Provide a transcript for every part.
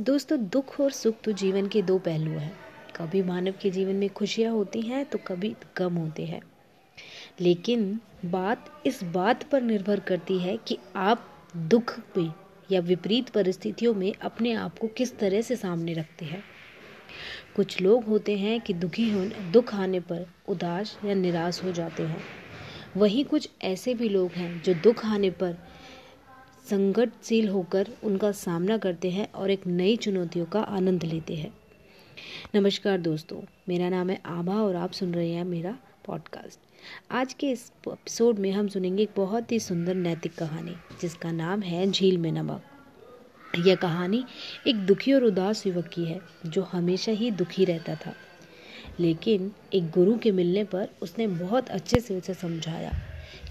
दोस्तों, दुख और सुख तो जीवन के दो पहलू हैं। कभी मानव के जीवन में खुशियाँ होती हैं तो कभी गम होते हैं। लेकिन बात इस बात पर निर्भर करती है कि आप दुख में या विपरीत परिस्थितियों में अपने आप को किस तरह से सामने रखते हैं। कुछ लोग होते हैं कि दुखी होने, दुख आने पर उदास या निराश हो जाते हैं। वहीं कुछ ऐसे भी लोग हैं जो दुख आने पर संकटशील होकर उनका सामना करते हैं और एक नई चुनौतियों का आनंद लेते हैं। नमस्कार दोस्तों, मेरा नाम है आभा और आप सुन रहे हैं मेरा पॉडकास्ट आज के इस एपिसोड में हम सुनेंगे एक बहुत ही सुंदर नैतिक कहानी, जिसका नाम है झील में नमक। यह कहानी एक दुखी और उदास युवक की है, जो हमेशा ही दुखी रहता था। लेकिन एक गुरु के मिलने पर उसने बहुत अच्छे से उसे समझाया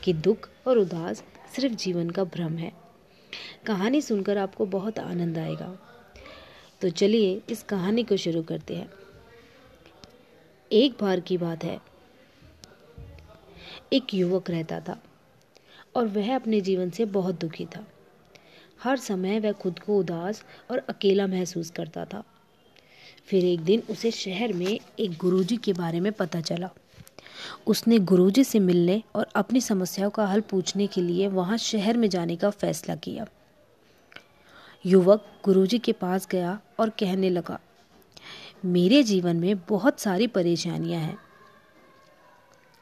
कि दुख और उदास सिर्फ़ जीवन का भ्रम है। कहानी सुनकर आपको बहुत आनंद आएगा। तो चलिए इस कहानी को शुरू करते हैं। एक बार की बात है। एक युवक रहता था और वह अपने जीवन से बहुत दुखी था। हर समय वह खुद को उदास और अकेला महसूस करता था। फिर एक दिन उसे शहर में एक गुरुजी के बारे में पता चला। उसने गुरुजी से मिलने और अपनी समस्याओं का हल पूछने के लिए वहाँ शहर में जाने का फैसला किया। युवक गुरुजी के पास गया और कहने लगा, मेरे जीवन में बहुत सारी परेशानियाँ हैं।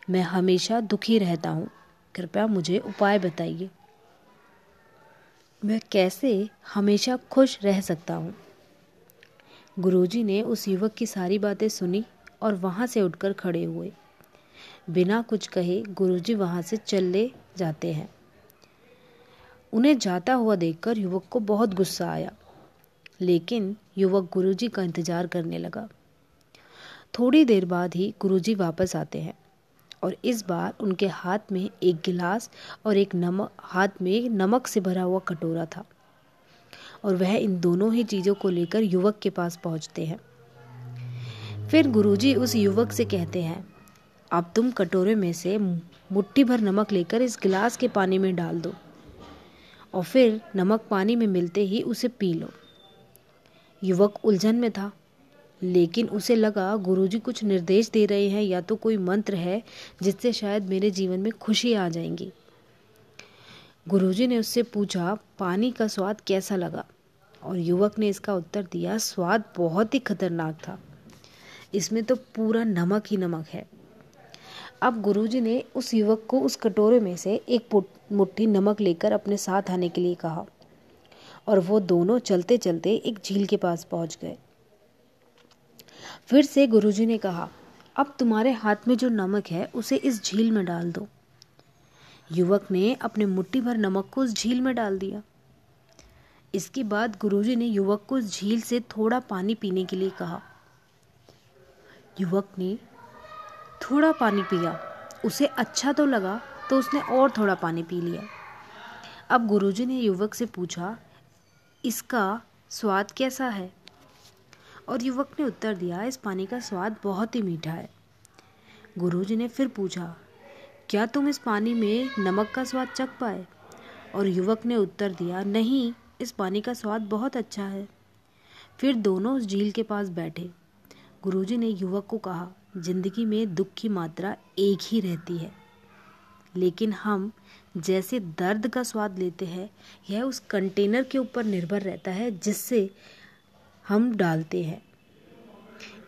मैं हमेशा दुखी रहता हूँ। कृपया मुझे उपाय बताइए। मैं कैसे हमेशा खुश रह सकता हूँ? गुरुजी ने उस युवक की सारी बातें सुनी और वहाँ से उठकर खड़े हुए। बिना कुछ कहे गुरुजी वहाँ से चले जाते हैं। उन्हें जाता हुआ देखकर युवक को बहुत गुस्सा आया। लेकिन युवक गुरुजी का इंतज़ार करने लगा। थोड़ी देर बाद ही गुरुजी वापस आते हैं और इस बार उनके हाथ में एक गिलास और एक नमक, हाथ में नमक से भरा हुआ कटोरा था और वह इन दोनों ही चीज़ों को लेकर युवक के पास पहुँचते हैं। फिर गुरुजी उस युवक से कहते हैं अब तुम कटोरे में से मुट्ठी भर नमक लेकर इस गिलास के पानी में डाल दो और फिर नमक पानी में मिलते ही उसे पी लो। युवक उलझन में था, लेकिन उसे लगा, गुरुजी कुछ निर्देश दे रहे हैं, या तो कोई मंत्र है जिससे शायद मेरे जीवन में खुशी आ जाएँगी। गुरुजी ने उससे पूछा, पानी का स्वाद कैसा लगा? और युवक ने इसका उत्तर दिया, स्वाद बहुत ही खतरनाक था। इसमें तो पूरा नमक ही नमक है। अब गुरुजी ने उस युवक को उस कटोरे में से एक मुट्ठी नमक लेकर अपने साथ आने के लिए कहा और वो दोनों चलते चलते एक झील के पास पहुँच गए। फिर से गुरुजी ने कहा, अब तुम्हारे हाथ में जो नमक है, उसे इस झील में डाल दो। युवक ने अपने मुट्ठी भर नमक को उस झील में डाल दिया। इसके बाद गुरुजी ने युवक को उस झील से थोड़ा पानी पीने के लिए कहा। युवक ने थोड़ा पानी पिया। उसे अच्छा तो लगा तो उसने और थोड़ा पानी पी लिया। अब गुरुजी ने युवक से पूछा, इसका स्वाद कैसा है? और युवक ने उत्तर दिया, इस पानी का स्वाद बहुत ही मीठा है। गुरुजी ने फिर पूछा, क्या तुम इस पानी में नमक का स्वाद चख पाए? और युवक ने उत्तर दिया, नहीं, इस पानी का स्वाद बहुत अच्छा है। फिर दोनों उस झील के पास बैठे। गुरुजी ने युवक को कहा ज़िंदगी में दुख की मात्रा एक ही रहती है। लेकिन हम जैसे दर्द का स्वाद लेते हैं, यह उस कंटेनर के ऊपर निर्भर रहता है जिससे हम डालते हैं।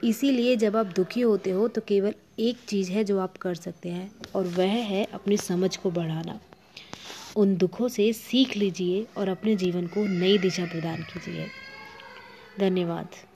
इसीलिए जब आप दुखी होते हो तो केवल एक चीज़ है जो आप कर सकते हैं, और वह है अपनी समझ को बढ़ाना। उन दुखों से सीख लीजिए और अपने जीवन को नई दिशा प्रदान कीजिए। धन्यवाद।